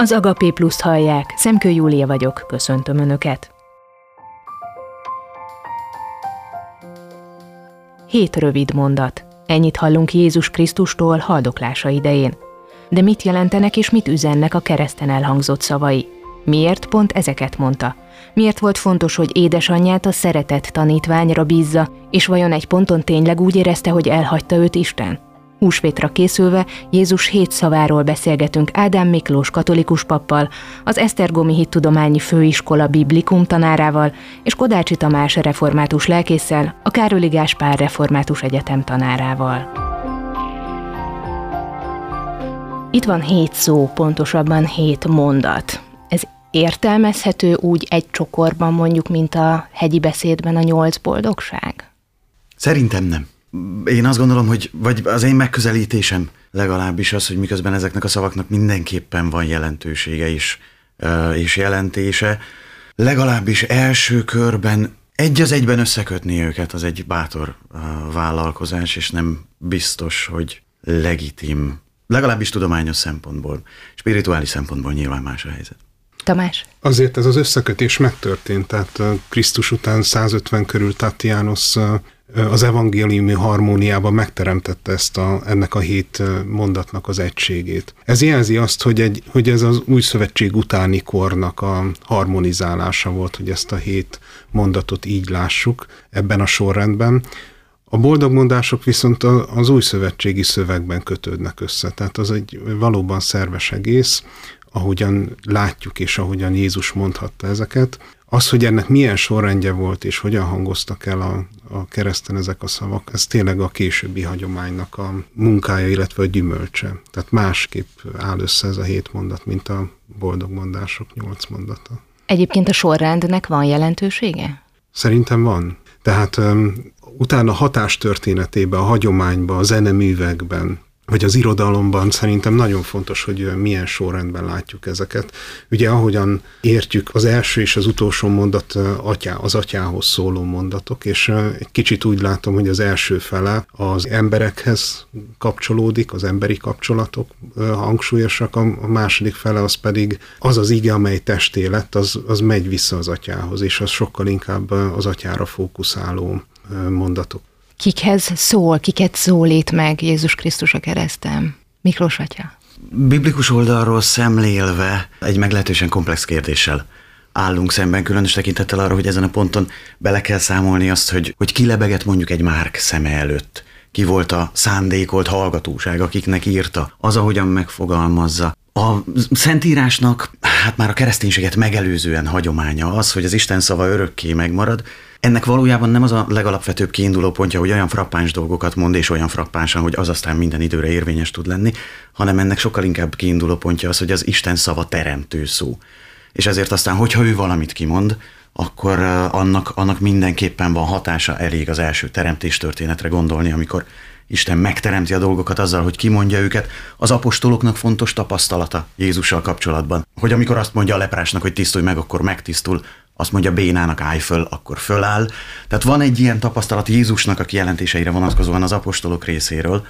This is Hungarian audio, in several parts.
Az Agapé Pluszt hallják, Szemkő Júlia vagyok, köszöntöm Önöket. Hét rövid mondat. Ennyit hallunk Jézus Krisztustól haldoklása idején. De mit jelentenek és mit üzennek a kereszten elhangzott szavai? Miért pont ezeket mondta? Miért volt fontos, hogy édesanyját a szeretett tanítványra bízza, és vajon egy ponton tényleg úgy érezte, hogy elhagyta őt Isten? Húsvétra készülve Jézus hét szaváról beszélgetünk Ádám Miklós katolikus pappal, az Esztergomi Hittudományi Főiskola Biblikum tanárával és Kodácsi Tamás református lelkésszel, a Károli Gáspár Református Egyetem tanárával. Itt van hét szó, pontosabban hét mondat. Ez értelmezhető úgy egy csokorban mondjuk, mint a hegyi beszédben a nyolc boldogság? Szerintem nem. Én azt gondolom, hogy vagy az én megközelítésem legalábbis az, hogy miközben ezeknek a szavaknak mindenképpen van jelentősége is, és jelentése, legalábbis első körben egy az egyben összekötni őket, az egy bátor vállalkozás, és nem biztos, hogy legitim, legalábbis tudományos szempontból, spirituális szempontból nyilván más a helyzet. Tamás? Azért ez az összekötés megtörtént, tehát Krisztus után 150 körül Tatianos az evangéliumi harmóniában megteremtette ezt a, ennek a hét mondatnak az egységét. Ez jelzi azt, hogy, egy, hogy ez az új szövetség utáni kornak a harmonizálása volt, hogy ezt a hét mondatot így lássuk ebben a sorrendben. A boldogmondások viszont az új szövetségi szövegben kötődnek össze, tehát az egy valóban szerves egész, ahogyan látjuk és ahogyan Jézus mondhatta ezeket. Az, hogy ennek milyen sorrendje volt, és hogyan hangoztak el a, a kereszten ezek a szavak, ez tényleg a későbbi hagyománynak a munkája, illetve a gyümölcse. Tehát másképp áll össze ez a hét mondat, mint a boldog mondások nyolc mondata. Egyébként a sorrendnek van jelentősége? Szerintem van. Tehát um, utána hatástörténetében, a hagyományban, a zeneművekben, vagy az irodalomban szerintem nagyon fontos, hogy milyen sorrendben látjuk ezeket. Ugye ahogyan értjük az első és az utolsó mondat atyá, az atyához szóló mondatok, és egy kicsit úgy látom, hogy az első fele az emberekhez kapcsolódik, az emberi kapcsolatok hangsúlyosak, a második fele az pedig az az ige, amely testé lett, az, az megy vissza az atyához, és az sokkal inkább az atyára fókuszáló mondatok kikhez szól, kiket szólít meg Jézus Krisztus a keresztem? Miklós atya. Biblikus oldalról szemlélve egy meglehetősen komplex kérdéssel állunk szemben, különös tekintettel arra, hogy ezen a ponton bele kell számolni azt, hogy, hogy ki lebeget mondjuk egy Márk szeme előtt. Ki volt a szándékolt hallgatóság, akiknek írta, az, ahogyan megfogalmazza. A Szentírásnak, hát már a kereszténységet megelőzően hagyománya az, hogy az Isten szava örökké megmarad, ennek valójában nem az a legalapvetőbb kiinduló pontja, hogy olyan frappáns dolgokat mond, és olyan frappánsan, hogy az aztán minden időre érvényes tud lenni, hanem ennek sokkal inkább kiinduló pontja az, hogy az Isten szava teremtő szó. És ezért aztán, hogyha ő valamit kimond, akkor annak, annak mindenképpen van hatása, elég az első teremtés történetre gondolni, amikor Isten megteremti a dolgokat azzal, hogy kimondja őket. Az apostoloknak fontos tapasztalata Jézussal kapcsolatban, hogy amikor azt mondja a leprásnak, hogy tisztulj meg, akkor megtisztul, azt mondja Bénának állj föl, akkor föláll. Tehát van egy ilyen tapasztalat Jézusnak a kijelentéseire vonatkozóan az apostolok részéről,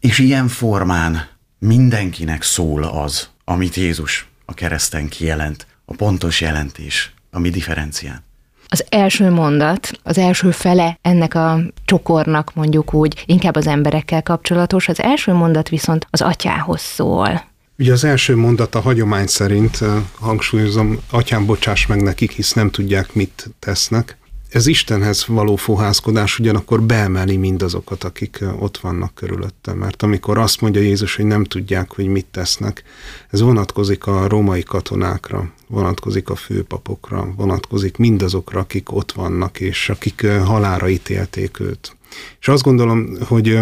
és ilyen formán mindenkinek szól az, amit Jézus a kereszten kijelent, a pontos jelentés, a mi differencián. Az első mondat, az első fele ennek a csokornak mondjuk úgy, inkább az emberekkel kapcsolatos, az első mondat viszont az atyához szól. Ugye az első mondat a hagyomány szerint, hangsúlyozom, atyám bocsáss meg nekik, hisz nem tudják, mit tesznek. Ez Istenhez való fohászkodás ugyanakkor beemeli mindazokat, akik ott vannak körülötte. Mert amikor azt mondja Jézus, hogy nem tudják, hogy mit tesznek, ez vonatkozik a római katonákra, vonatkozik a főpapokra, vonatkozik mindazokra, akik ott vannak, és akik halára ítélték őt. És azt gondolom, hogy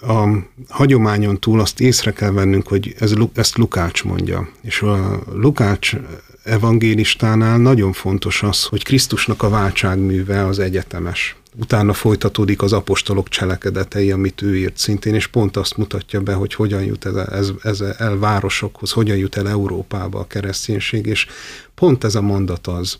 a hagyományon túl azt észre kell vennünk, hogy ez, ezt Lukács mondja. És a Lukács evangélistánál nagyon fontos az, hogy Krisztusnak a váltságműve az egyetemes. Utána folytatódik az apostolok cselekedetei, amit ő írt szintén, és pont azt mutatja be, hogy hogyan jut ez, ez, ez el városokhoz, hogyan jut el Európába a kereszténység, és pont ez a mondat az,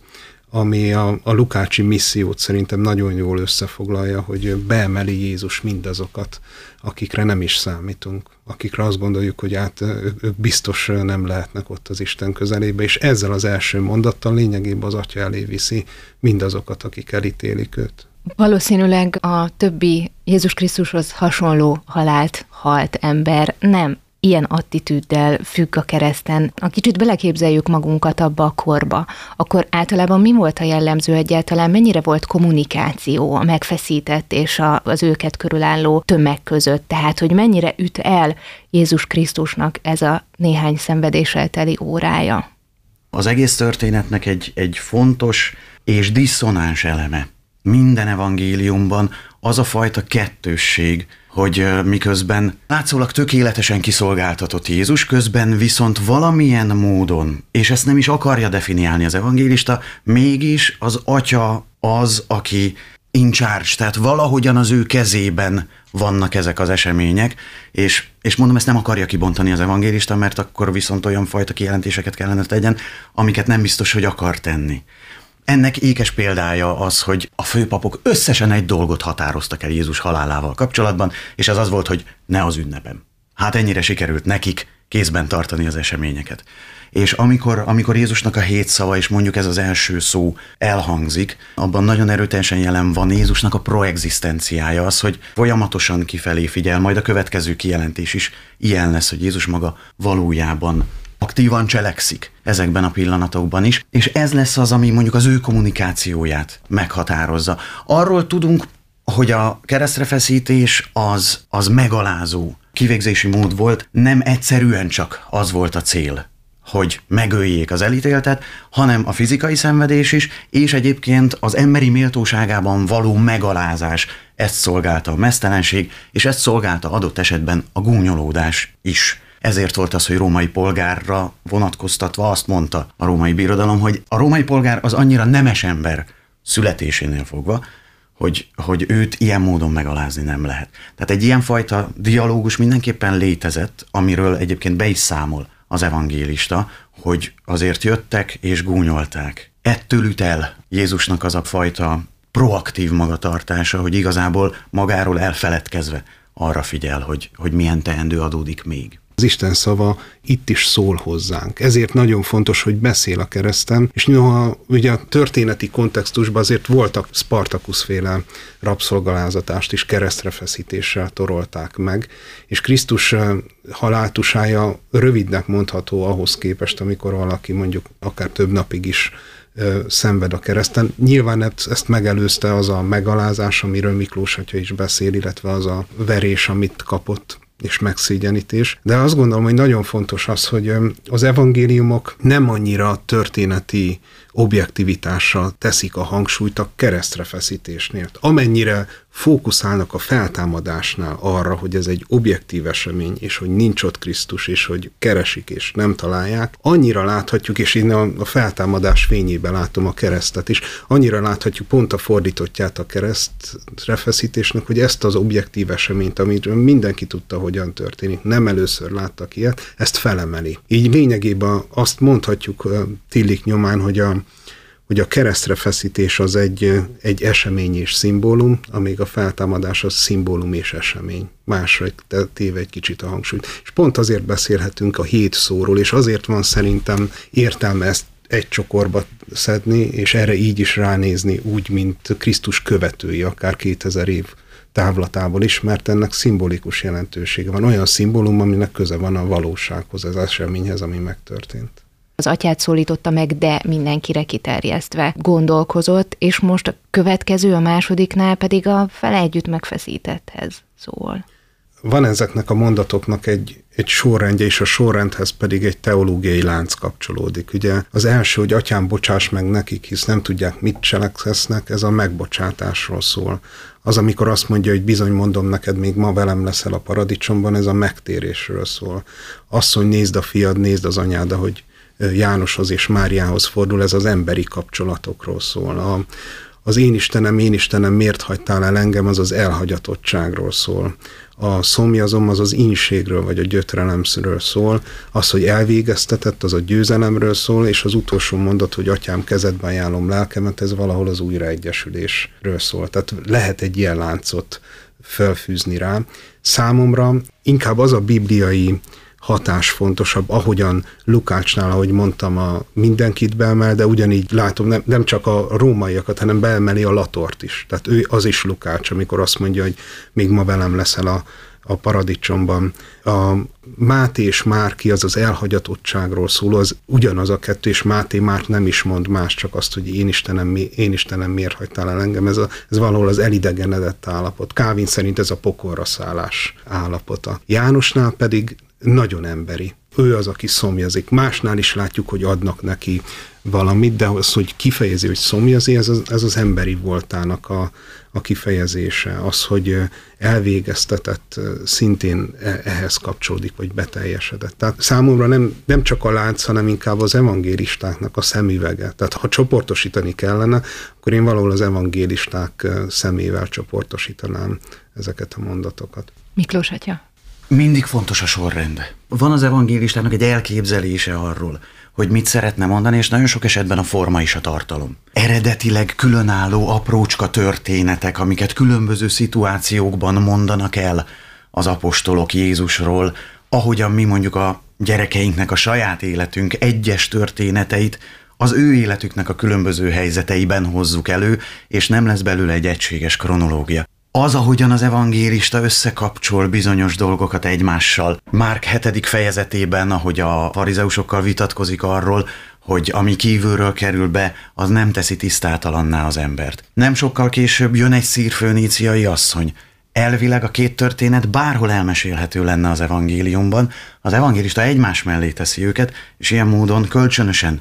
ami a, a Lukácsi missziót szerintem nagyon jól összefoglalja, hogy beemeli Jézus mindazokat, akikre nem is számítunk, akikre azt gondoljuk, hogy hát ők biztos nem lehetnek ott az Isten közelébe, és ezzel az első mondattal lényegében az Atya elé viszi mindazokat, akik elítélik őt. Valószínűleg a többi Jézus Krisztushoz hasonló halált halt ember nem ilyen attitűddel függ a kereszten. A kicsit beleképzeljük magunkat abba a korba, akkor általában mi volt a jellemző egyáltalán, mennyire volt kommunikáció a megfeszített és a, az őket körülálló tömeg között, tehát hogy mennyire üt el Jézus Krisztusnak ez a néhány szenvedéssel teli órája? Az egész történetnek egy, egy fontos és diszonáns eleme minden evangéliumban az a fajta kettősség, hogy miközben látszólag tökéletesen kiszolgáltatott Jézus, közben viszont valamilyen módon, és ezt nem is akarja definiálni az evangélista, mégis az atya az, aki in charge, tehát valahogyan az ő kezében vannak ezek az események, és, és mondom, ezt nem akarja kibontani az evangélista, mert akkor viszont olyan fajta kijelentéseket kellene tegyen, amiket nem biztos, hogy akar tenni. Ennek ékes példája az, hogy a főpapok összesen egy dolgot határoztak el Jézus halálával kapcsolatban, és ez az volt, hogy ne az ünnepem. Hát ennyire sikerült nekik kézben tartani az eseményeket. És amikor, amikor Jézusnak a hét szava, és mondjuk ez az első szó elhangzik, abban nagyon erőteljesen jelen van Jézusnak a proexisztenciája, az, hogy folyamatosan kifelé figyel, majd a következő kijelentés is ilyen lesz, hogy Jézus maga valójában aktívan cselekszik ezekben a pillanatokban is, és ez lesz az, ami mondjuk az ő kommunikációját meghatározza. Arról tudunk, hogy a keresztrefeszítés az, az megalázó kivégzési mód volt, nem egyszerűen csak az volt a cél, hogy megöljék az elítéltet, hanem a fizikai szenvedés is, és egyébként az emberi méltóságában való megalázás, ezt szolgálta a mesztelenség, és ezt szolgálta adott esetben a gúnyolódás is. Ezért volt az, hogy római polgárra vonatkoztatva azt mondta a római birodalom, hogy a római polgár az annyira nemes ember születésénél fogva, hogy, hogy őt ilyen módon megalázni nem lehet. Tehát egy ilyenfajta dialógus mindenképpen létezett, amiről egyébként be is számol az evangélista, hogy azért jöttek és gúnyolták. Ettől üt el Jézusnak az a fajta proaktív magatartása, hogy igazából magáról elfeledkezve arra figyel, hogy, hogy milyen teendő adódik még. Az Isten szava itt is szól hozzánk. Ezért nagyon fontos, hogy beszél a kereszten, és noha ugye a történeti kontextusban azért voltak Spartacus féle rabszolgalázatást is keresztrefeszítéssel torolták meg, és Krisztus haláltusája rövidnek mondható ahhoz képest, amikor valaki mondjuk akár több napig is szenved a kereszten. Nyilván ezt megelőzte az a megalázás, amiről Miklós atya is beszél, illetve az a verés, amit kapott és megszégyenítés. De azt gondolom, hogy nagyon fontos az, hogy az evangéliumok nem annyira történeti objektivitással teszik a hangsúlyt a keresztrefeszítésnél. Amennyire fókuszálnak a feltámadásnál arra, hogy ez egy objektív esemény, és hogy nincs ott Krisztus, és hogy keresik, és nem találják, annyira láthatjuk, és én a feltámadás fényében látom a keresztet is, annyira láthatjuk pont a fordítottját a keresztrefeszítésnek, hogy ezt az objektív eseményt, amit mindenki tudta, hogyan történik, nem először láttak ilyet, ezt felemeli. Így lényegében azt mondhatjuk Tillik nyomán, hogy a hogy a keresztre feszítés az egy, egy esemény és szimbólum, amíg a feltámadás az szimbólum és esemény. Másra téve egy kicsit a hangsúlyt. És pont azért beszélhetünk a hét szóról, és azért van szerintem értelme ezt egy csokorba szedni, és erre így is ránézni, úgy, mint Krisztus követői, akár 2000 év távlatából is, mert ennek szimbolikus jelentősége van. Olyan szimbólum, aminek köze van a valósághoz, az eseményhez, ami megtörtént az atyát szólította meg, de mindenkire kiterjesztve gondolkozott, és most a következő, a másodiknál pedig a fele együtt megfeszítetthez szól. Van ezeknek a mondatoknak egy, egy sorrendje, és a sorrendhez pedig egy teológiai lánc kapcsolódik. Ugye az első, hogy atyám bocsáss meg nekik, hisz nem tudják, mit cselekszesznek, ez a megbocsátásról szól. Az, amikor azt mondja, hogy bizony mondom neked, még ma velem leszel a paradicsomban, ez a megtérésről szól. Asszony, nézd a fiad, nézd az anyád, hogy Jánoshoz és Máriához fordul, ez az emberi kapcsolatokról szól. A, az én Istenem, én Istenem, miért hagytál el engem, az az elhagyatottságról szól. A szomjazom az az inségről, vagy a gyötrelemről szól, az, hogy elvégeztetett, az a győzelemről szól, és az utolsó mondat, hogy atyám kezedbe ajánlom lelkemet, ez valahol az újraegyesülésről szól. Tehát lehet egy ilyen láncot felfűzni rá. Számomra inkább az a bibliai hatás fontosabb, ahogyan Lukácsnál, ahogy mondtam, a mindenkit beemel, de ugyanígy látom, nem, nem csak a rómaiakat, hanem beemeli a latort is. Tehát ő az is Lukács, amikor azt mondja, hogy még ma velem leszel a, a paradicsomban. A Máté és Márki az az elhagyatottságról szól, az ugyanaz a kettő, és Máté már nem is mond más, csak azt, hogy én Istenem, én Istenem miért hagytál el engem. Ez, a, ez valahol az elidegenedett állapot. Kávin szerint ez a pokolra szállás állapota. Jánosnál pedig nagyon emberi. Ő az, aki szomjazik. Másnál is látjuk, hogy adnak neki valamit, de az, hogy kifejezi, hogy szomjazi, ez az, ez az emberi voltának a, a kifejezése. Az, hogy elvégeztetett, szintén e, ehhez kapcsolódik, vagy beteljesedett. Tehát számomra nem, nem csak a lánc, hanem inkább az evangélistáknak a szemüvege. Tehát ha csoportosítani kellene, akkor én valahol az evangélisták szemével csoportosítanám ezeket a mondatokat. Miklós atya. Mindig fontos a sorrend. Van az evangélistának egy elképzelése arról, hogy mit szeretne mondani, és nagyon sok esetben a forma is a tartalom. Eredetileg különálló aprócska történetek, amiket különböző szituációkban mondanak el az apostolok Jézusról, ahogyan mi mondjuk a gyerekeinknek a saját életünk egyes történeteit az ő életüknek a különböző helyzeteiben hozzuk elő, és nem lesz belőle egy egységes kronológia az, ahogyan az evangélista összekapcsol bizonyos dolgokat egymással. Márk hetedik fejezetében, ahogy a farizeusokkal vitatkozik arról, hogy ami kívülről kerül be, az nem teszi tisztátalanná az embert. Nem sokkal később jön egy szírfőníciai asszony. Elvileg a két történet bárhol elmesélhető lenne az evangéliumban, az evangélista egymás mellé teszi őket, és ilyen módon kölcsönösen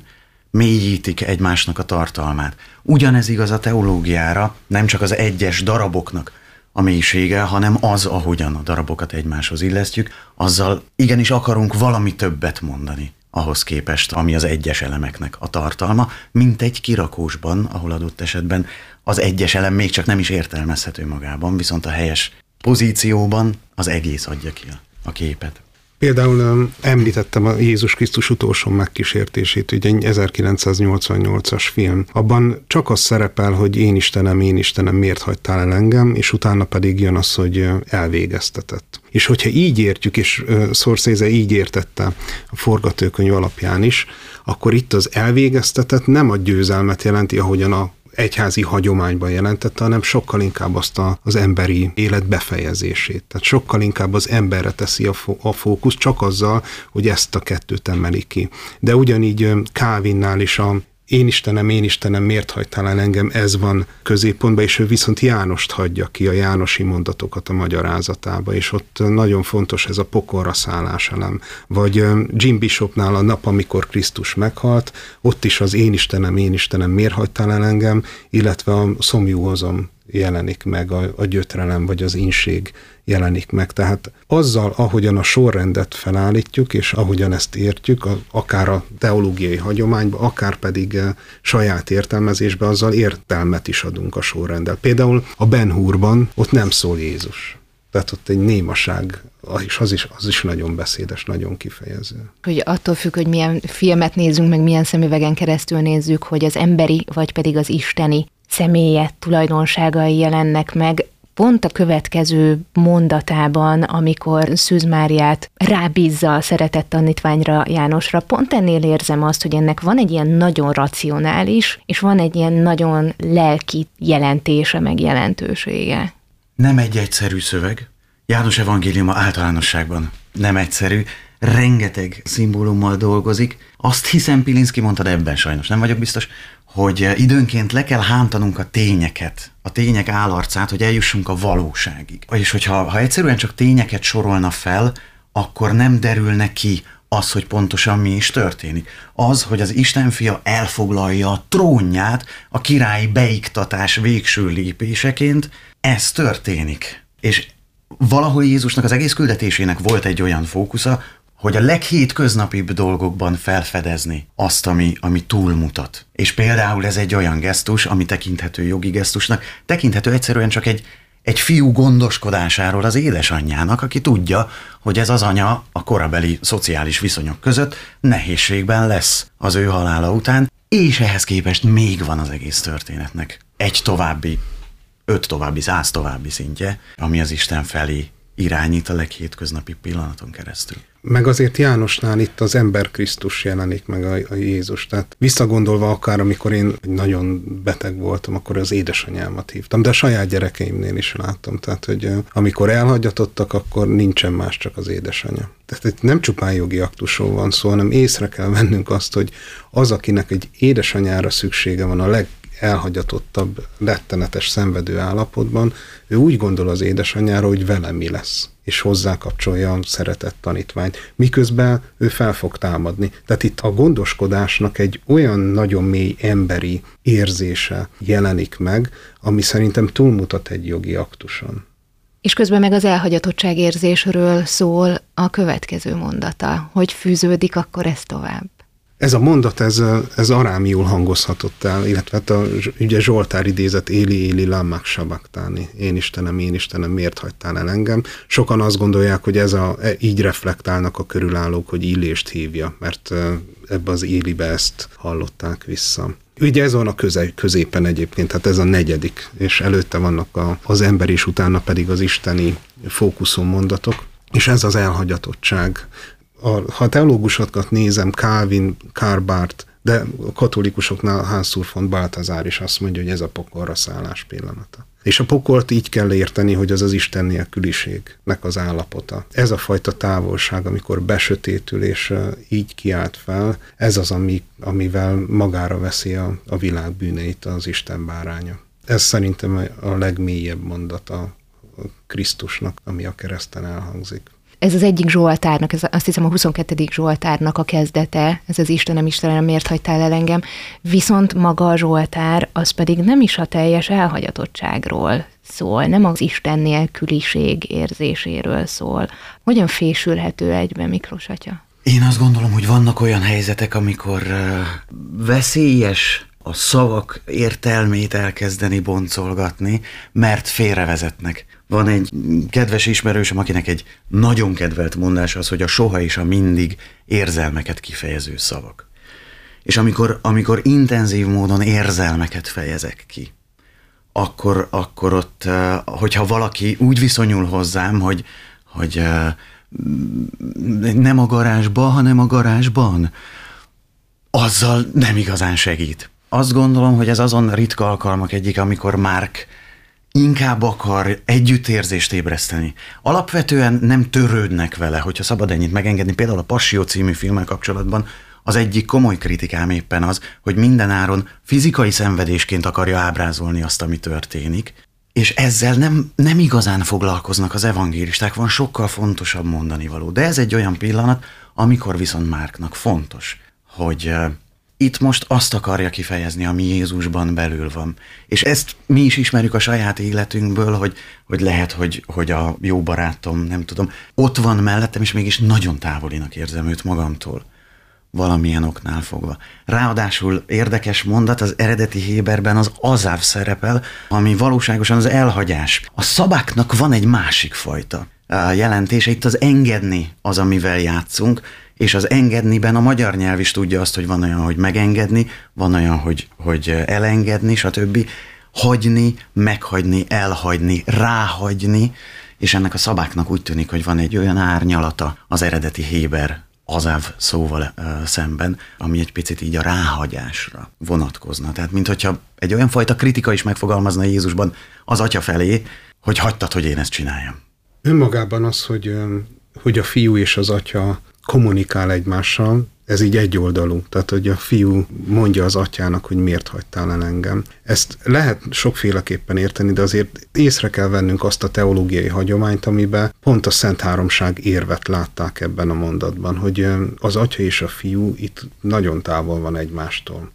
mélyítik egymásnak a tartalmát. Ugyanez igaz a teológiára, nem csak az egyes daraboknak a mélysége, hanem az, ahogyan a darabokat egymáshoz illesztjük, azzal igenis akarunk valami többet mondani ahhoz képest, ami az egyes elemeknek a tartalma, mint egy kirakósban, ahol adott esetben az egyes elem még csak nem is értelmezhető magában, viszont a helyes pozícióban az egész adja ki a képet. Például említettem a Jézus Krisztus utolsó megkísértését, ugye egy 1988-as film. Abban csak az szerepel, hogy én Istenem, én Istenem, miért hagytál el engem, és utána pedig jön az, hogy elvégeztetett. És hogyha így értjük, és Szorszéze így értette a forgatókönyv alapján is, akkor itt az elvégeztetett nem a győzelmet jelenti, ahogyan a egyházi hagyományban jelentette, hanem sokkal inkább azt a, az emberi élet befejezését. Tehát sokkal inkább az emberre teszi a, fó, a fókusz, csak azzal, hogy ezt a kettőt emeli ki. De ugyanígy Kávinnál is a én Istenem, én Istenem, miért hagytál el engem, ez van középpontban, és ő viszont Jánost hagyja ki, a Jánosi mondatokat a magyarázatába, és ott nagyon fontos ez a pokorra szállás elem. Vagy Jim Bishopnál a nap, amikor Krisztus meghalt, ott is az én Istenem, én Istenem, miért hagytál el engem, illetve a szomjúhozom jelenik meg, a, a gyötrelem vagy az inség jelenik meg. Tehát azzal, ahogyan a sorrendet felállítjuk, és ahogyan ezt értjük, akár a teológiai hagyományba, akár pedig eh, saját értelmezésbe, azzal értelmet is adunk a sorrenddel. Például a Ben Hurban ott nem szól Jézus. Tehát ott egy némaság, és az is, az is nagyon beszédes, nagyon kifejező. Hogy attól függ, hogy milyen filmet nézzünk, meg milyen szemüvegen keresztül nézzük, hogy az emberi, vagy pedig az isteni személye tulajdonságai jelennek meg, pont a következő mondatában, amikor Szűz Máriát rábízza a szeretett tanítványra Jánosra, pont ennél érzem azt, hogy ennek van egy ilyen nagyon racionális, és van egy ilyen nagyon lelki jelentése, meg jelentősége. Nem egy egyszerű szöveg. János evangéliuma általánosságban nem egyszerű, rengeteg szimbólummal dolgozik. Azt hiszem, Pilinszki mondta, de ebben sajnos nem vagyok biztos, hogy időnként le kell hántanunk a tényeket, a tények állarcát, hogy eljussunk a valóságig. És hogyha ha egyszerűen csak tényeket sorolna fel, akkor nem derülne ki az, hogy pontosan mi is történik. Az, hogy az Istenfia elfoglalja a trónját a királyi beiktatás végső lépéseként, ez történik. És valahol Jézusnak az egész küldetésének volt egy olyan fókusza, hogy a leghétköznapibb dolgokban felfedezni azt, ami, ami túlmutat. És például ez egy olyan gesztus, ami tekinthető jogi gesztusnak, tekinthető egyszerűen csak egy, egy fiú gondoskodásáról az édesanyjának, aki tudja, hogy ez az anya a korabeli szociális viszonyok között nehézségben lesz az ő halála után, és ehhez képest még van az egész történetnek egy további, öt további, száz további szintje, ami az Isten felé irányít a leghétköznapi pillanaton keresztül. Meg azért Jánosnál itt az ember Krisztus jelenik meg a, a Jézus. Tehát visszagondolva akár, amikor én nagyon beteg voltam, akkor az édesanyámat hívtam, de a saját gyerekeimnél is láttam. Tehát, hogy amikor elhagyatottak, akkor nincsen más, csak az édesanyja. Tehát itt nem csupán jogi aktusról van szó, hanem észre kell vennünk azt, hogy az, akinek egy édesanyára szüksége van a leg elhagyatottabb, rettenetes szenvedő állapotban, ő úgy gondol az édesanyjára, hogy vele mi lesz, és hozzá kapcsolja a szeretett tanítványt, miközben ő fel fog támadni. Tehát itt a gondoskodásnak egy olyan nagyon mély emberi érzése jelenik meg, ami szerintem túlmutat egy jogi aktuson. És közben meg az elhagyatottság érzésről szól a következő mondata, hogy fűződik akkor ez tovább. Ez a mondat, ez, ez arámiul hangozhatott el, illetve hát a, ugye Zsoltár idézet Éli, Éli, Lammák Sabaktáni. Én Istenem, én Istenem, miért hagytál el engem? Sokan azt gondolják, hogy ez a, e, így reflektálnak a körülállók, hogy Illést hívja, mert ebbe az Élibe ezt hallották vissza. Ugye ez van a köze, középen egyébként, tehát ez a negyedik, és előtte vannak a, az ember, és utána pedig az isteni fókuszon mondatok, és ez az elhagyatottság, a, ha teológusokat nézem, Calvin, Carbart, de a katolikusoknál Hansur von Baltazár is azt mondja, hogy ez a pokolra szállás pillanata. És a pokolt így kell érteni, hogy az az Isten nélküliségnek az állapota. Ez a fajta távolság, amikor besötétül és így kiált fel, ez az, ami, amivel magára veszi a, a világ bűneit az Isten báránya. Ez szerintem a legmélyebb mondata Krisztusnak, ami a kereszten elhangzik ez az egyik Zsoltárnak, ez azt hiszem a 22. Zsoltárnak a kezdete, ez az Istenem, Istenem, miért hagytál el engem, viszont maga a Zsoltár, az pedig nem is a teljes elhagyatottságról szól, nem az Isten nélküliség érzéséről szól. Hogyan fésülhető egybe Miklós atya? Én azt gondolom, hogy vannak olyan helyzetek, amikor veszélyes a szavak értelmét elkezdeni boncolgatni, mert félrevezetnek. Van egy kedves ismerősöm, akinek egy nagyon kedvelt mondás az, hogy a soha és a mindig érzelmeket kifejező szavak. És amikor, amikor intenzív módon érzelmeket fejezek ki, akkor, akkor ott, eh, hogyha valaki úgy viszonyul hozzám, hogy, hogy eh, nem a garázsba, hanem a garázsban, azzal nem igazán segít. Azt gondolom, hogy ez azon ritka alkalmak egyik, amikor Márk inkább akar együttérzést ébreszteni. Alapvetően nem törődnek vele, hogyha szabad ennyit megengedni. Például a Passió című filmmel kapcsolatban az egyik komoly kritikám éppen az, hogy mindenáron fizikai szenvedésként akarja ábrázolni azt, ami történik, és ezzel nem, nem igazán foglalkoznak az evangélisták, van sokkal fontosabb mondani való. De ez egy olyan pillanat, amikor viszont Márknak fontos, hogy itt most azt akarja kifejezni, ami Jézusban belül van. És ezt mi is ismerjük a saját életünkből, hogy, hogy lehet, hogy, hogy a jó barátom, nem tudom, ott van mellettem, és mégis nagyon távolinak érzem őt magamtól valamilyen oknál fogva. Ráadásul érdekes mondat, az eredeti Héberben az azáv szerepel, ami valóságosan az elhagyás. A szabáknak van egy másik fajta jelentése, itt az engedni az, amivel játszunk, és az engedniben a magyar nyelv is tudja azt, hogy van olyan, hogy megengedni, van olyan, hogy, hogy elengedni, stb. Hagyni, meghagyni, elhagyni, ráhagyni, és ennek a szabáknak úgy tűnik, hogy van egy olyan árnyalata az eredeti Héber azáv szóval ö, szemben, ami egy picit így a ráhagyásra vonatkozna. Tehát, mint egy olyan fajta kritika is megfogalmazna Jézusban az atya felé, hogy hagytad, hogy én ezt csináljam. Önmagában az, hogy, hogy a fiú és az atya kommunikál egymással, ez így egyoldalú, tehát hogy a fiú mondja az atyának, hogy miért hagytál el engem. Ezt lehet sokféleképpen érteni, de azért észre kell vennünk azt a teológiai hagyományt, amiben pont a Szent Háromság érvet látták ebben a mondatban, hogy az atya és a fiú itt nagyon távol van egymástól.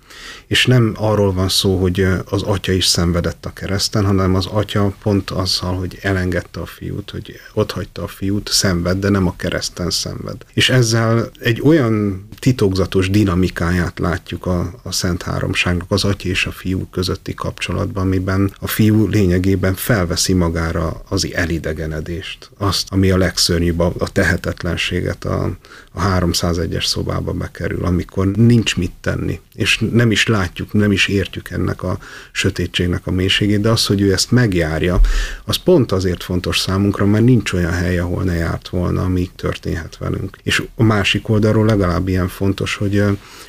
És nem arról van szó, hogy az atya is szenvedett a kereszten, hanem az atya pont azzal, hogy elengedte a fiút, hogy otthagyta a fiút, szenved, de nem a kereszten szenved. És ezzel egy olyan titokzatos dinamikáját látjuk a, a Szent Háromságnak, az atya és a fiú közötti kapcsolatban, amiben a fiú lényegében felveszi magára az elidegenedést, azt, ami a legszörnyűbb, a tehetetlenséget a, a 301-es szobába bekerül, amikor nincs mit tenni, és nem is látjuk, nem is értjük ennek a sötétségnek a mélységét, de az, hogy ő ezt megjárja, az pont azért fontos számunkra, mert nincs olyan hely, ahol ne járt volna, ami történhet velünk. És a másik oldalról legalább ilyen fontos, hogy,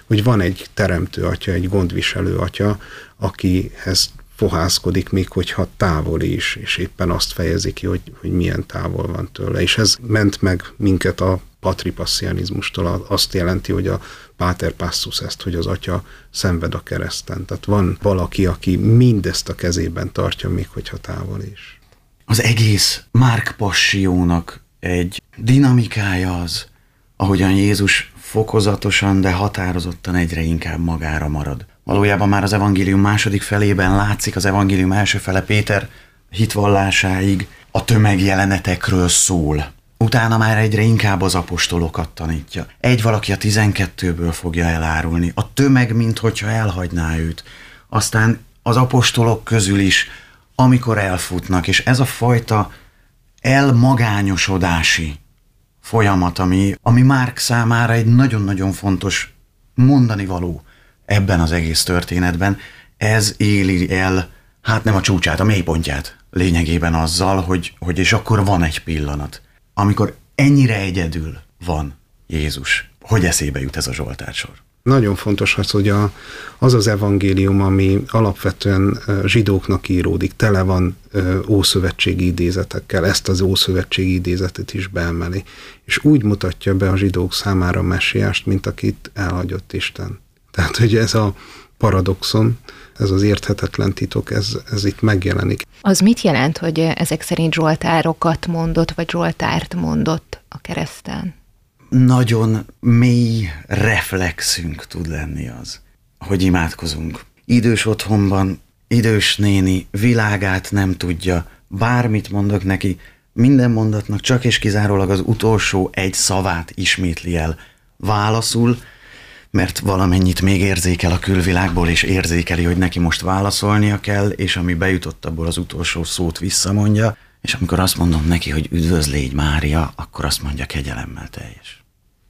hogy van egy teremtő atya, egy gondviselő atya, akihez fohászkodik, még hogyha távol is, és éppen azt fejezi ki, hogy, hogy milyen távol van tőle. És ez ment meg minket a patripasszianizmustól, azt jelenti, hogy a Páter Passus ezt, hogy az atya szenved a kereszten. Tehát van valaki, aki mindezt a kezében tartja, még hogyha távol is. Az egész Márk Passió-nak egy dinamikája az, ahogyan Jézus fokozatosan, de határozottan egyre inkább magára marad. Valójában már az evangélium második felében látszik, az evangélium első fele Péter hitvallásáig a tömegjelenetekről szól. Utána már egyre inkább az apostolokat tanítja. Egy valaki a tizenkettőből fogja elárulni. A tömeg, minthogyha elhagyná őt. Aztán az apostolok közül is, amikor elfutnak, és ez a fajta elmagányosodási folyamat, ami, ami Márk számára egy nagyon-nagyon fontos mondani való ebben az egész történetben, ez éli el, hát nem a csúcsát, a mélypontját lényegében azzal, hogy, hogy és akkor van egy pillanat, amikor ennyire egyedül van Jézus. Hogy eszébe jut ez a Zsoltár sor? Nagyon fontos az, hogy a, az az evangélium, ami alapvetően zsidóknak íródik, tele van ószövetségi idézetekkel, ezt az ószövetségi idézetet is beemeli, és úgy mutatja be a zsidók számára a messiást, mint akit elhagyott Isten. Tehát, hogy ez a paradoxon, ez az érthetetlen titok, ez, ez itt megjelenik. Az mit jelent, hogy ezek szerint Zsoltárokat mondott, vagy Zsoltárt mondott a kereszten? Nagyon mély reflexünk tud lenni az, hogy imádkozunk. Idős otthonban, idős néni világát nem tudja, bármit mondok neki, minden mondatnak csak és kizárólag az utolsó egy szavát ismétli el. Válaszul mert valamennyit még érzékel a külvilágból, és érzékeli, hogy neki most válaszolnia kell, és ami bejutott abból az utolsó szót visszamondja, és amikor azt mondom neki, hogy üdvözlégy Mária, akkor azt mondja kegyelemmel teljes.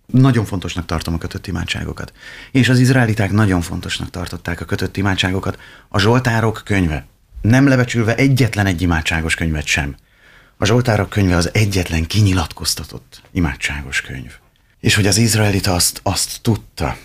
Nagyon fontosnak tartom a kötött imádságokat. És az izraeliták nagyon fontosnak tartották a kötött imádságokat. A Zsoltárok könyve, nem lebecsülve egyetlen egy imádságos könyvet sem. A Zsoltárok könyve az egyetlen kinyilatkoztatott imádságos könyv. És hogy az izraelita azt, azt tudta,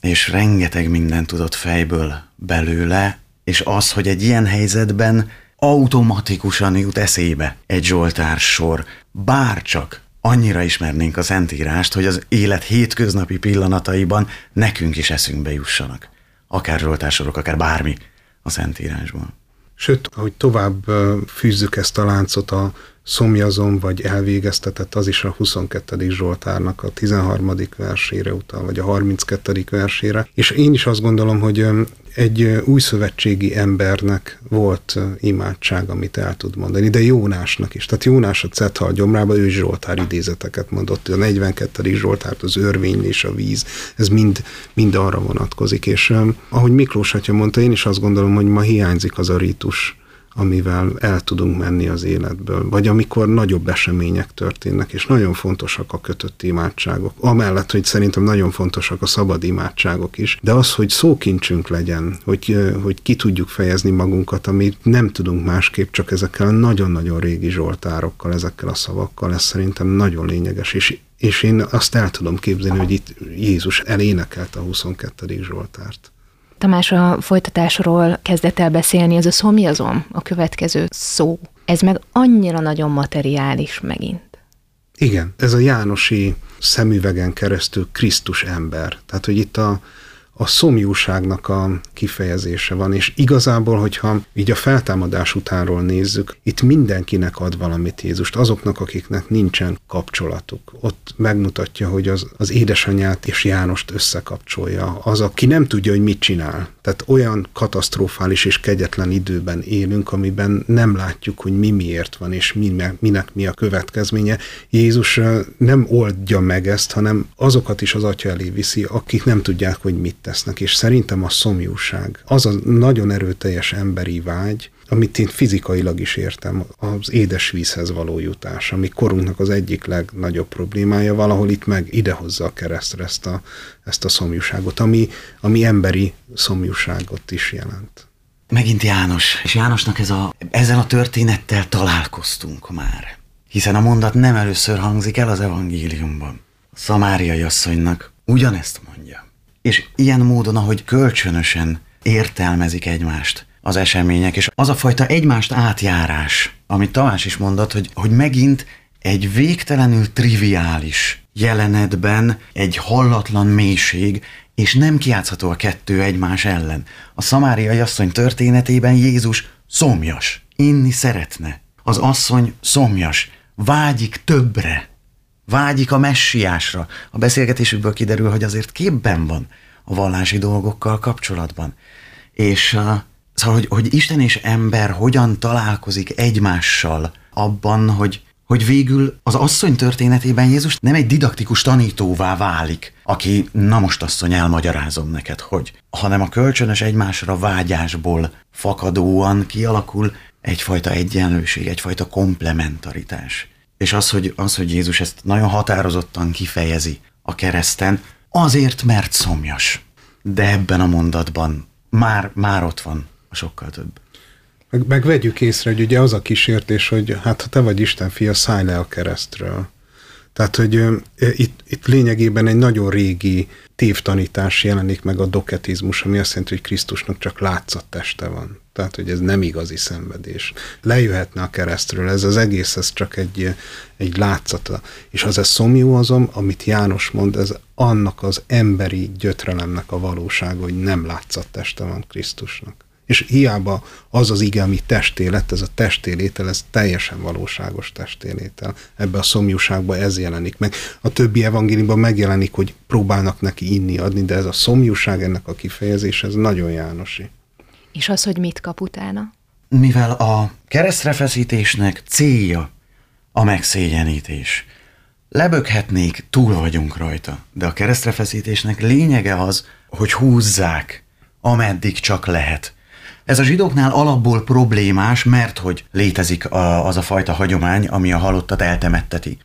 és rengeteg mindent tudott fejből belőle, és az, hogy egy ilyen helyzetben automatikusan jut eszébe egy Zsoltár sor, bárcsak annyira ismernénk a Szentírást, hogy az élet hétköznapi pillanataiban nekünk is eszünkbe jussanak. Akár Zsoltársorok, akár bármi a Szentírásban. Sőt, hogy tovább fűzzük ezt a láncot a szomjazom, vagy elvégeztetett, az is a 22. Zsoltárnak a 13. versére utal, vagy a 32. versére. És én is azt gondolom, hogy egy új szövetségi embernek volt imádság, amit el tud mondani, de Jónásnak is. Tehát Jónás a Cethal gyomrába, ő Zsoltár idézeteket mondott, a 42. Zsoltárt, az örvény és a víz, ez mind, mind arra vonatkozik. És ahogy Miklós atya mondta, én is azt gondolom, hogy ma hiányzik az a rítus, amivel el tudunk menni az életből, vagy amikor nagyobb események történnek, és nagyon fontosak a kötött imádságok. Amellett, hogy szerintem nagyon fontosak a szabad imádságok is, de az, hogy szókincsünk legyen, hogy, hogy ki tudjuk fejezni magunkat, amit nem tudunk másképp, csak ezekkel a nagyon-nagyon régi zsoltárokkal, ezekkel a szavakkal, ez szerintem nagyon lényeges, és és én azt el tudom képzelni, hogy itt Jézus elénekelt a 22. Zsoltárt. Tamás a folytatásról kezdett el beszélni, ez a szomjazom, a következő szó. Ez meg annyira nagyon materiális megint. Igen, ez a Jánosi szemüvegen keresztül Krisztus ember. Tehát, hogy itt a, a szomjúságnak a kifejezése van, és igazából, hogyha így a feltámadás utánról nézzük, itt mindenkinek ad valamit Jézust, azoknak, akiknek nincsen kapcsolatuk. Ott megmutatja, hogy az, az édesanyját és Jánost összekapcsolja. Az, aki nem tudja, hogy mit csinál. Tehát olyan katasztrofális és kegyetlen időben élünk, amiben nem látjuk, hogy mi miért van, és mi, minek mi a következménye. Jézus nem oldja meg ezt, hanem azokat is az atya elé viszi, akik nem tudják, hogy mit tesznek, és szerintem a szomjúság az a nagyon erőteljes emberi vágy, amit én fizikailag is értem, az édesvízhez való jutás, ami korunknak az egyik legnagyobb problémája, valahol itt meg idehozza a keresztre ezt a, ezt a szomjúságot, ami, ami emberi szomjúságot is jelent. Megint János, és Jánosnak ez a, ezzel a történettel találkoztunk már. Hiszen a mondat nem először hangzik el az evangéliumban. A szamáriai asszonynak ugyanezt mondja. És ilyen módon, ahogy kölcsönösen értelmezik egymást az események, és az a fajta egymást átjárás, amit Tamás is mondott, hogy, hogy megint egy végtelenül triviális jelenetben egy hallatlan mélység, és nem kiátszható a kettő egymás ellen. A szamáriai asszony történetében Jézus szomjas, inni szeretne. Az asszony szomjas, vágyik többre, vágyik a messiásra. A beszélgetésükből kiderül, hogy azért képben van a vallási dolgokkal kapcsolatban. És uh, szóval, hogy, hogy Isten és ember hogyan találkozik egymással abban, hogy, hogy végül az asszony történetében Jézus nem egy didaktikus tanítóvá válik, aki, na most asszony, elmagyarázom neked, hogy, hanem a kölcsönös egymásra vágyásból fakadóan kialakul egyfajta egyenlőség, egyfajta komplementaritás. És az, hogy, az, hogy Jézus ezt nagyon határozottan kifejezi a kereszten, azért, mert szomjas. De ebben a mondatban már, már ott van a sokkal több. Meg, meg vegyük észre, hogy ugye az a kísértés, hogy hát ha te vagy Isten fia, szállj le a keresztről. Tehát, hogy itt, itt lényegében egy nagyon régi tévtanítás jelenik meg a doketizmus, ami azt jelenti, hogy Krisztusnak csak látszat teste van. Tehát, hogy ez nem igazi szenvedés. Lejöhetne a keresztről, ez az egész, ez csak egy, egy látszata. És az ez szomjú azon, amit János mond, ez annak az emberi gyötrelemnek a valósága, hogy nem látszat teste van Krisztusnak. És hiába az az ige, ami testélet, ez a testélétel, ez teljesen valóságos testélétel. Ebbe a szomjúságba ez jelenik meg. A többi evangéliumban megjelenik, hogy próbálnak neki inni adni, de ez a szomjúság, ennek a kifejezés, ez nagyon Jánosi. És az, hogy mit kap utána? Mivel a keresztrefeszítésnek célja a megszégyenítés. Leböghetnék, túl vagyunk rajta, de a keresztrefeszítésnek lényege az, hogy húzzák, ameddig csak lehet. Ez a zsidóknál alapból problémás, mert hogy létezik az a fajta hagyomány, ami a halottat eltemetteti.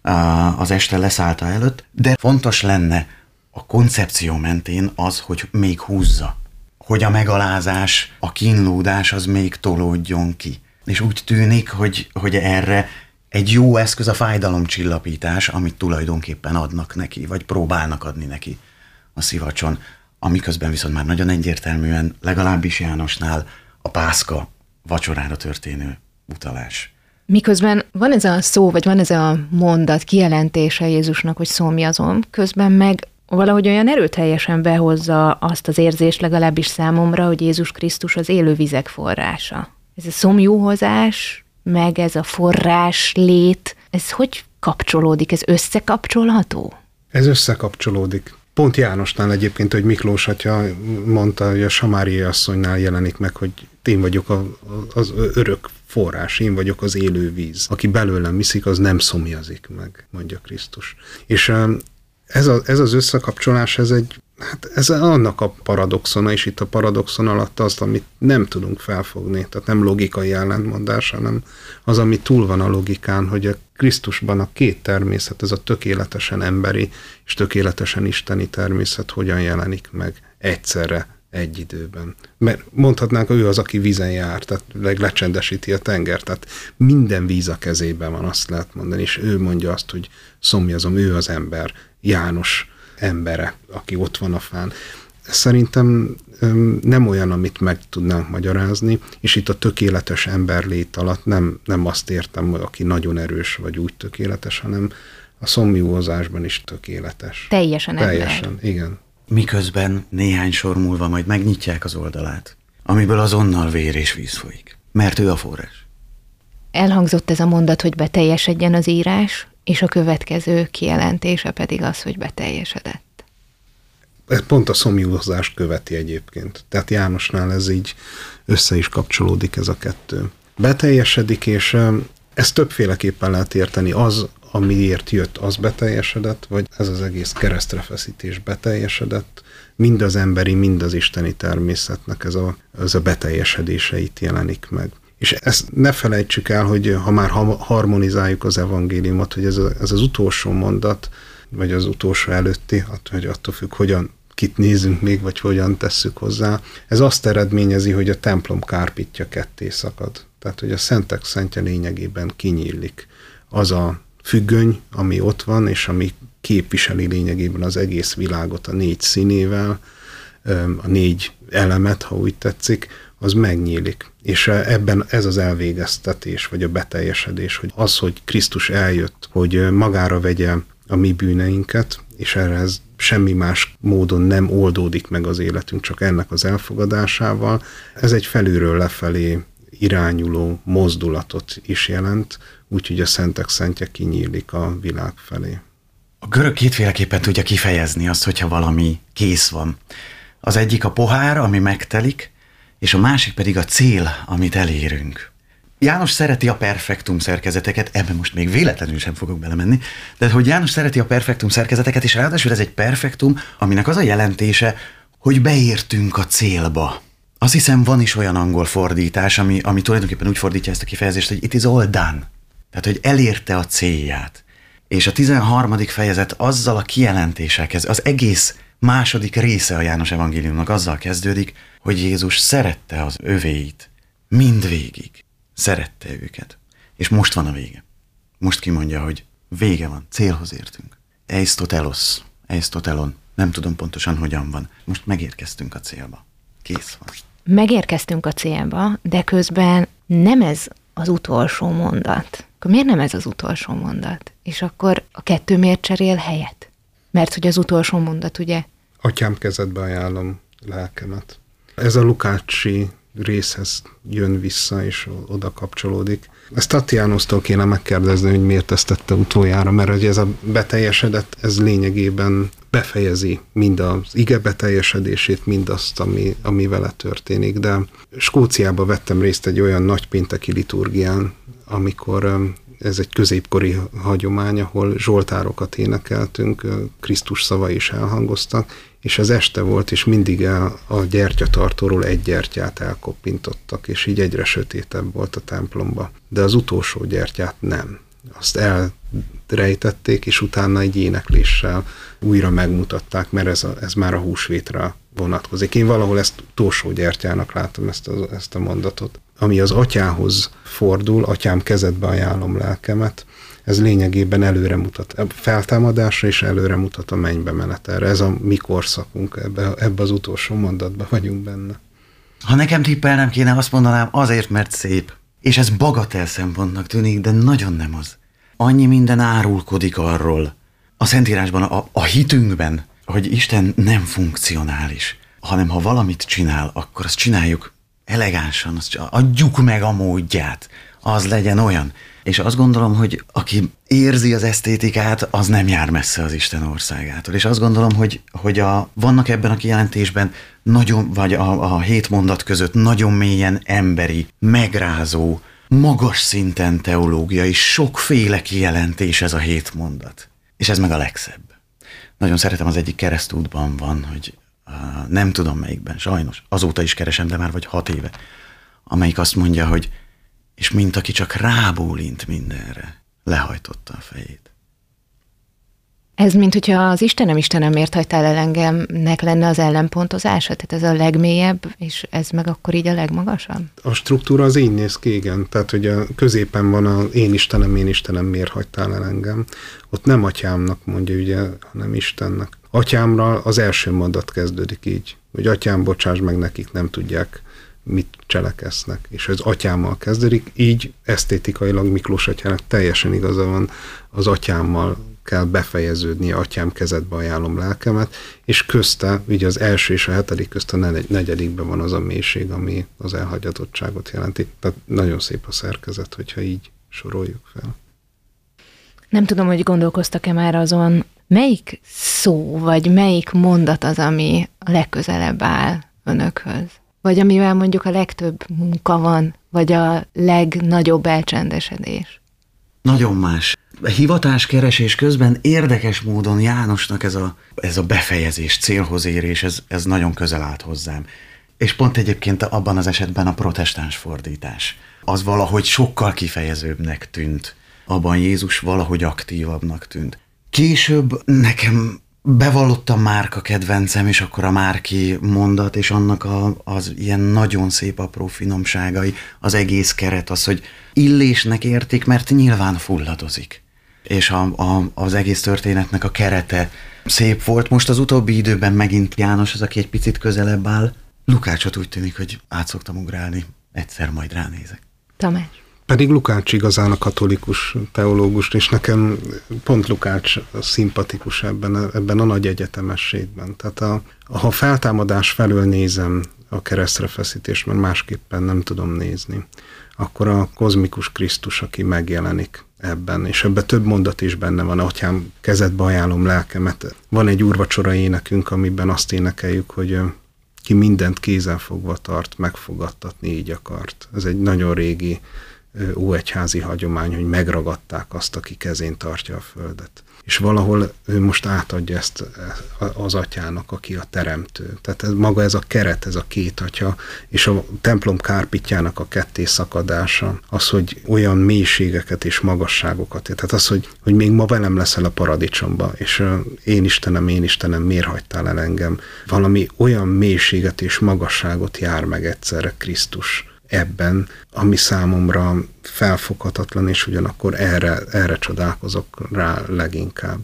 Az este leszállta előtt, de fontos lenne a koncepció mentén az, hogy még húzza, hogy a megalázás, a kínlódás az még tolódjon ki. És úgy tűnik, hogy, hogy erre egy jó eszköz a fájdalomcsillapítás, amit tulajdonképpen adnak neki, vagy próbálnak adni neki a szivacson, amiközben viszont már nagyon egyértelműen, legalábbis Jánosnál a pászka vacsorára történő utalás. Miközben van ez a szó, vagy van ez a mondat kijelentése Jézusnak, hogy szomjazom, közben meg valahogy olyan erőteljesen behozza azt az érzést legalábbis számomra, hogy Jézus Krisztus az élő vizek forrása. Ez a szomjúhozás, meg ez a forrás lét, ez hogy kapcsolódik? Ez összekapcsolható? Ez összekapcsolódik. Pont Jánosnál egyébként, hogy Miklós atya mondta, hogy a Samáriai asszonynál jelenik meg, hogy én vagyok a, az örök forrás, én vagyok az élő víz. Aki belőlem viszik, az nem szomjazik meg, mondja Krisztus. És ez, a, ez az összekapcsolás, ez egy Hát ez annak a paradoxona, és itt a paradoxon alatt az, amit nem tudunk felfogni, tehát nem logikai ellentmondás, hanem az, ami túl van a logikán, hogy a Krisztusban a két természet, ez a tökéletesen emberi és tökéletesen isteni természet hogyan jelenik meg egyszerre egy időben. Mert mondhatnánk, ő az, aki vízen jár, tehát lecsendesíti a tenger, tehát minden víz a kezében van, azt lehet mondani, és ő mondja azt, hogy szomjazom, ő az ember, János embere, aki ott van a fán. Szerintem nem olyan, amit meg tudnánk magyarázni, és itt a tökéletes ember lét alatt nem, nem azt értem, hogy aki nagyon erős vagy úgy tökéletes, hanem, a szomjúozásban is tökéletes. Teljesen Teljesen, ember. igen. Miközben néhány sor múlva majd megnyitják az oldalát, amiből azonnal vér és víz folyik. Mert ő a forrás. Elhangzott ez a mondat, hogy beteljesedjen az írás, és a következő kijelentése pedig az, hogy beteljesedett. Ez pont a szomjúzást követi egyébként. Tehát Jánosnál ez így össze is kapcsolódik ez a kettő. Beteljesedik, és ezt többféleképpen lehet érteni. Az, amiért jött, az beteljesedett, vagy ez az egész keresztrefeszítés beteljesedett, mind az emberi, mind az isteni természetnek ez a, ez a beteljesedéseit jelenik meg. És ezt ne felejtsük el, hogy ha már ha- harmonizáljuk az evangéliumot, hogy ez, a, ez az utolsó mondat, vagy az utolsó előtti, att- hogy attól függ, hogyan kit nézünk még, vagy hogyan tesszük hozzá. Ez azt eredményezi, hogy a templom kárpitja ketté szakad. Tehát, hogy a szentek szentje lényegében kinyílik. Az a függöny, ami ott van, és ami képviseli lényegében az egész világot a négy színével, a négy elemet, ha úgy tetszik, az megnyílik. És ebben ez az elvégeztetés, vagy a beteljesedés, hogy az, hogy Krisztus eljött, hogy magára vegye a mi bűneinket, és erre ez semmi más módon nem oldódik meg az életünk, csak ennek az elfogadásával. Ez egy felülről lefelé irányuló mozdulatot is jelent, úgyhogy a szentek szentje kinyílik a világ felé. A görög kétféleképpen tudja kifejezni azt, hogyha valami kész van. Az egyik a pohár, ami megtelik, és a másik pedig a cél, amit elérünk. János szereti a perfektum szerkezeteket, ebben most még véletlenül sem fogok belemenni, de hogy János szereti a perfektum szerkezeteket, és ráadásul ez egy perfektum, aminek az a jelentése, hogy beértünk a célba. Azt hiszem, van is olyan angol fordítás, ami, ami tulajdonképpen úgy fordítja ezt a kifejezést, hogy it is all done. Tehát, hogy elérte a célját. És a 13. fejezet azzal a kijelentéssel kezd, az egész második része a János evangéliumnak azzal kezdődik, hogy Jézus szerette az övéit. Mindvégig. Szerette őket. És most van a vége. Most kimondja, hogy vége van, célhoz értünk. Eistotelos, Eistotelon, nem tudom pontosan hogyan van. Most megérkeztünk a célba. Kész van. Megérkeztünk a célba, de közben nem ez az utolsó mondat. Akkor miért nem ez az utolsó mondat? És akkor a kettő miért cserél helyet? Mert hogy az utolsó mondat, ugye? Atyám kezedbe ajánlom lelkemet. Ez a Lukácsi részhez jön vissza, és oda kapcsolódik. Ezt Tatianosztól kéne megkérdezni, hogy miért ezt tette utoljára, mert hogy ez a beteljesedett, ez lényegében befejezi mind az ige beteljesedését, mind azt, ami, ami vele történik. De Skóciába vettem részt egy olyan nagypénteki liturgián, amikor öm, ez egy középkori hagyomány, ahol zsoltárokat énekeltünk, Krisztus szavai is elhangoztak, és az este volt, és mindig el, a gyertyatartóról egy gyertyát elkoppintottak, és így egyre sötétebb volt a templomba. De az utolsó gyertyát nem. Azt elrejtették, és utána egy énekléssel újra megmutatták, mert ez, a, ez már a húsvétra vonatkozik. Én valahol ezt utolsó gyertyának látom ezt a, ezt a mondatot. Ami az atyához fordul, atyám kezedbe ajánlom lelkemet, ez lényegében előre mutat feltámadásra, és előre mutat a mennybe menetelre. Ez a mi korszakunk, ebbe, ebbe az utolsó mondatban vagyunk benne. Ha nekem tippelnem kéne, azt mondanám azért, mert szép. És ez bagatel szempontnak tűnik, de nagyon nem az. Annyi minden árulkodik arról, a Szentírásban, a, a hitünkben, hogy Isten nem funkcionális, hanem ha valamit csinál, akkor azt csináljuk elegánsan, azt csinál, adjuk meg a módját, az legyen olyan. És azt gondolom, hogy aki érzi az esztétikát, az nem jár messze az Isten országától. És azt gondolom, hogy, hogy a, vannak ebben a kijelentésben nagyon, vagy a, a hét mondat között nagyon mélyen emberi, megrázó, magas szinten teológiai, sokféle kijelentés ez a hét mondat. És ez meg a legszebb. Nagyon szeretem, az egyik keresztútban van, hogy nem tudom melyikben, sajnos, azóta is keresem, de már vagy hat éve, amelyik azt mondja, hogy és mint aki csak rábólint mindenre, lehajtotta a fejét. Ez, mint hogyha az Istenem, Istenem, miért hagytál el engemnek lenne az ellenpontozása? Tehát ez a legmélyebb, és ez meg akkor így a legmagasabb? A struktúra az így néz ki, igen. Tehát, hogy a középen van a én Istenem, én Istenem, miért hagytál el engem. Ott nem atyámnak mondja, ugye, hanem Istennek. Atyámra az első mondat kezdődik így, hogy atyám, bocsáss meg nekik, nem tudják, mit cselekesznek. És ez atyámmal kezdődik, így esztétikailag Miklós atyának teljesen igaza van, az atyámmal kell befejeződnie, atyám kezedbe ajánlom lelkemet, és közte, ugye az első és a hetedik közt a negyedikben van az a mélység, ami az elhagyatottságot jelenti. Tehát nagyon szép a szerkezet, hogyha így soroljuk fel. Nem tudom, hogy gondolkoztak-e már azon, melyik szó, vagy melyik mondat az, ami a legközelebb áll önökhöz? Vagy amivel mondjuk a legtöbb munka van, vagy a legnagyobb elcsendesedés? Nagyon más. A hivatás keresés közben érdekes módon Jánosnak ez a, ez a befejezés, célhoz érés, ez, ez nagyon közel állt hozzám. És pont egyébként abban az esetben a protestáns fordítás. Az valahogy sokkal kifejezőbbnek tűnt. Abban Jézus valahogy aktívabbnak tűnt. Később nekem bevallottam Márka kedvencem, és akkor a Márki mondat, és annak a, az ilyen nagyon szép apró finomságai, az egész keret, az, hogy illésnek értik, mert nyilván fulladozik. És a, a, az egész történetnek a kerete szép volt. Most az utóbbi időben megint János az, aki egy picit közelebb áll. Lukácsot úgy tűnik, hogy át szoktam ugrálni. Egyszer majd ránézek. Tamás. Pedig Lukács igazán a katolikus teológus, és nekem pont Lukács szimpatikus ebben, ebben a nagy egyetemességben. Tehát a, ha feltámadás felől nézem a keresztre feszítést, mert másképpen nem tudom nézni, akkor a kozmikus Krisztus, aki megjelenik ebben, és ebben több mondat is benne van, atyám, kezedbe ajánlom lelkemet. Van egy úrvacsora énekünk, amiben azt énekeljük, hogy ki mindent kézen fogva tart, megfogadtatni így akart. Ez egy nagyon régi óegyházi hagyomány, hogy megragadták azt, aki kezén tartja a földet. És valahol ő most átadja ezt az atyának, aki a teremtő. Tehát ez, maga ez a keret, ez a két atya, és a templom kárpitjának a ketté szakadása, az, hogy olyan mélységeket és magasságokat, tehát az, hogy, hogy még ma velem leszel a paradicsomba, és én Istenem, én Istenem, miért hagytál el engem? Valami olyan mélységet és magasságot jár meg egyszerre Krisztus ebben, ami számomra felfoghatatlan, és ugyanakkor erre, erre csodálkozok rá leginkább.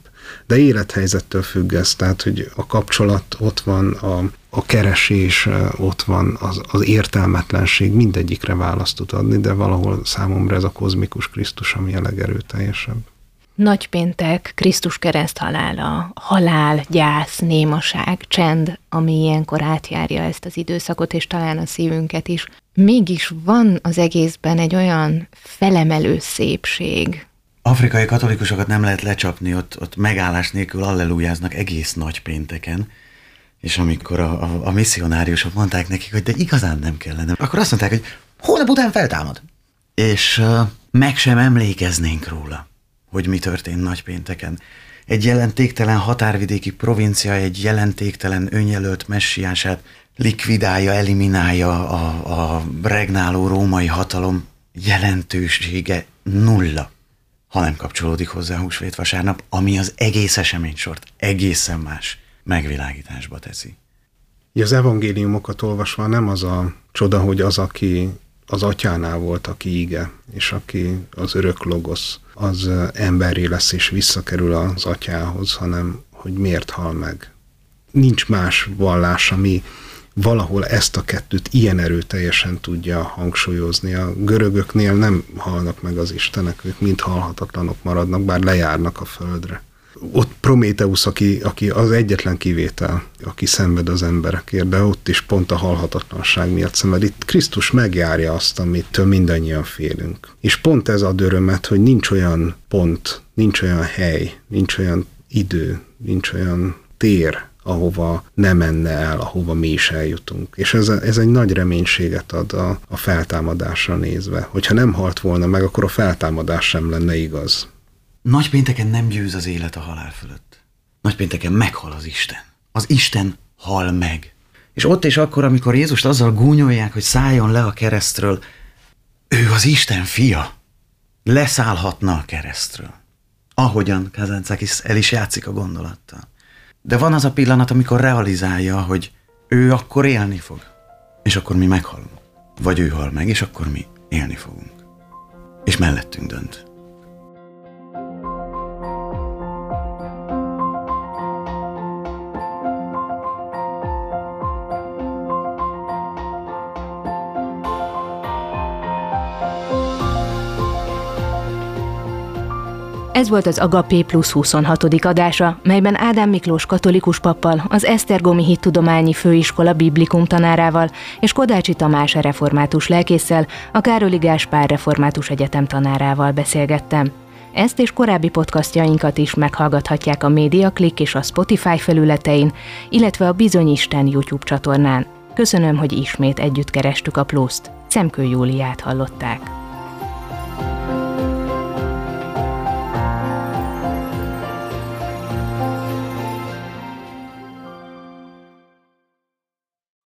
De élethelyzettől függ ez, tehát, hogy a kapcsolat ott van, a, a keresés ott van, az, az értelmetlenség mindegyikre választ tud adni, de valahol számomra ez a kozmikus Krisztus, ami a legerőteljesebb. Nagypéntek, Krisztus kereszt halála, halál, gyász, némaság, csend, ami ilyenkor átjárja ezt az időszakot, és talán a szívünket is. Mégis van az egészben egy olyan felemelő szépség. Afrikai katolikusokat nem lehet lecsapni, ott, ott megállás nélkül allelujáznak egész nagy pénteken, és amikor a, a, a misszionáriusok mondták nekik, hogy de igazán nem kellene, akkor azt mondták, hogy hónap után feltámad. És uh, meg sem emlékeznénk róla hogy mi történt nagypénteken. Egy jelentéktelen határvidéki provincia egy jelentéktelen önjelölt messiását likvidálja, eliminálja a, a regnáló római hatalom jelentősége nulla, ha nem kapcsolódik hozzá húsvét vasárnap, ami az egész eseménysort egészen más megvilágításba teszi. Az evangéliumokat olvasva nem az a csoda, hogy az, aki az atyánál volt, aki ige, és aki az örök logosz, az emberi lesz és visszakerül az atyához, hanem hogy miért hal meg. Nincs más vallás, ami valahol ezt a kettőt ilyen erőteljesen tudja hangsúlyozni. A görögöknél nem halnak meg az istenek, ők mind halhatatlanok maradnak, bár lejárnak a földre ott Prométeusz, aki, aki az egyetlen kivétel, aki szenved az emberekért, de ott is pont a halhatatlanság miatt szenved. Itt Krisztus megjárja azt, amitől mindannyian félünk. És pont ez ad örömet, hogy nincs olyan pont, nincs olyan hely, nincs olyan idő, nincs olyan tér, ahova ne menne el, ahova mi is eljutunk. És ez, ez egy nagy reménységet ad a, a feltámadásra nézve. Hogyha nem halt volna meg, akkor a feltámadás sem lenne igaz. Nagypénteken nem győz az élet a halál fölött. Nagypénteken meghal az Isten. Az Isten hal meg. És ott és akkor, amikor Jézust azzal gúnyolják, hogy szálljon le a keresztről, ő az Isten fia. Leszállhatna a keresztről. Ahogyan Kazancakis el is játszik a gondolattal. De van az a pillanat, amikor realizálja, hogy ő akkor élni fog. És akkor mi meghalunk. Vagy ő hal meg, és akkor mi élni fogunk. És mellettünk dönt. Ez volt az Agapé Plus 26. adása, melyben Ádám Miklós katolikus pappal, az Esztergomi Hittudományi Főiskola Biblikum tanárával és Kodácsi Tamás református lelkésszel, a Károli Gáspár Református Egyetem tanárával beszélgettem. Ezt és korábbi podcastjainkat is meghallgathatják a Média Click és a Spotify felületein, illetve a Bizonyisten YouTube csatornán. Köszönöm, hogy ismét együtt kerestük a pluszt. Szemkő Júliát hallották.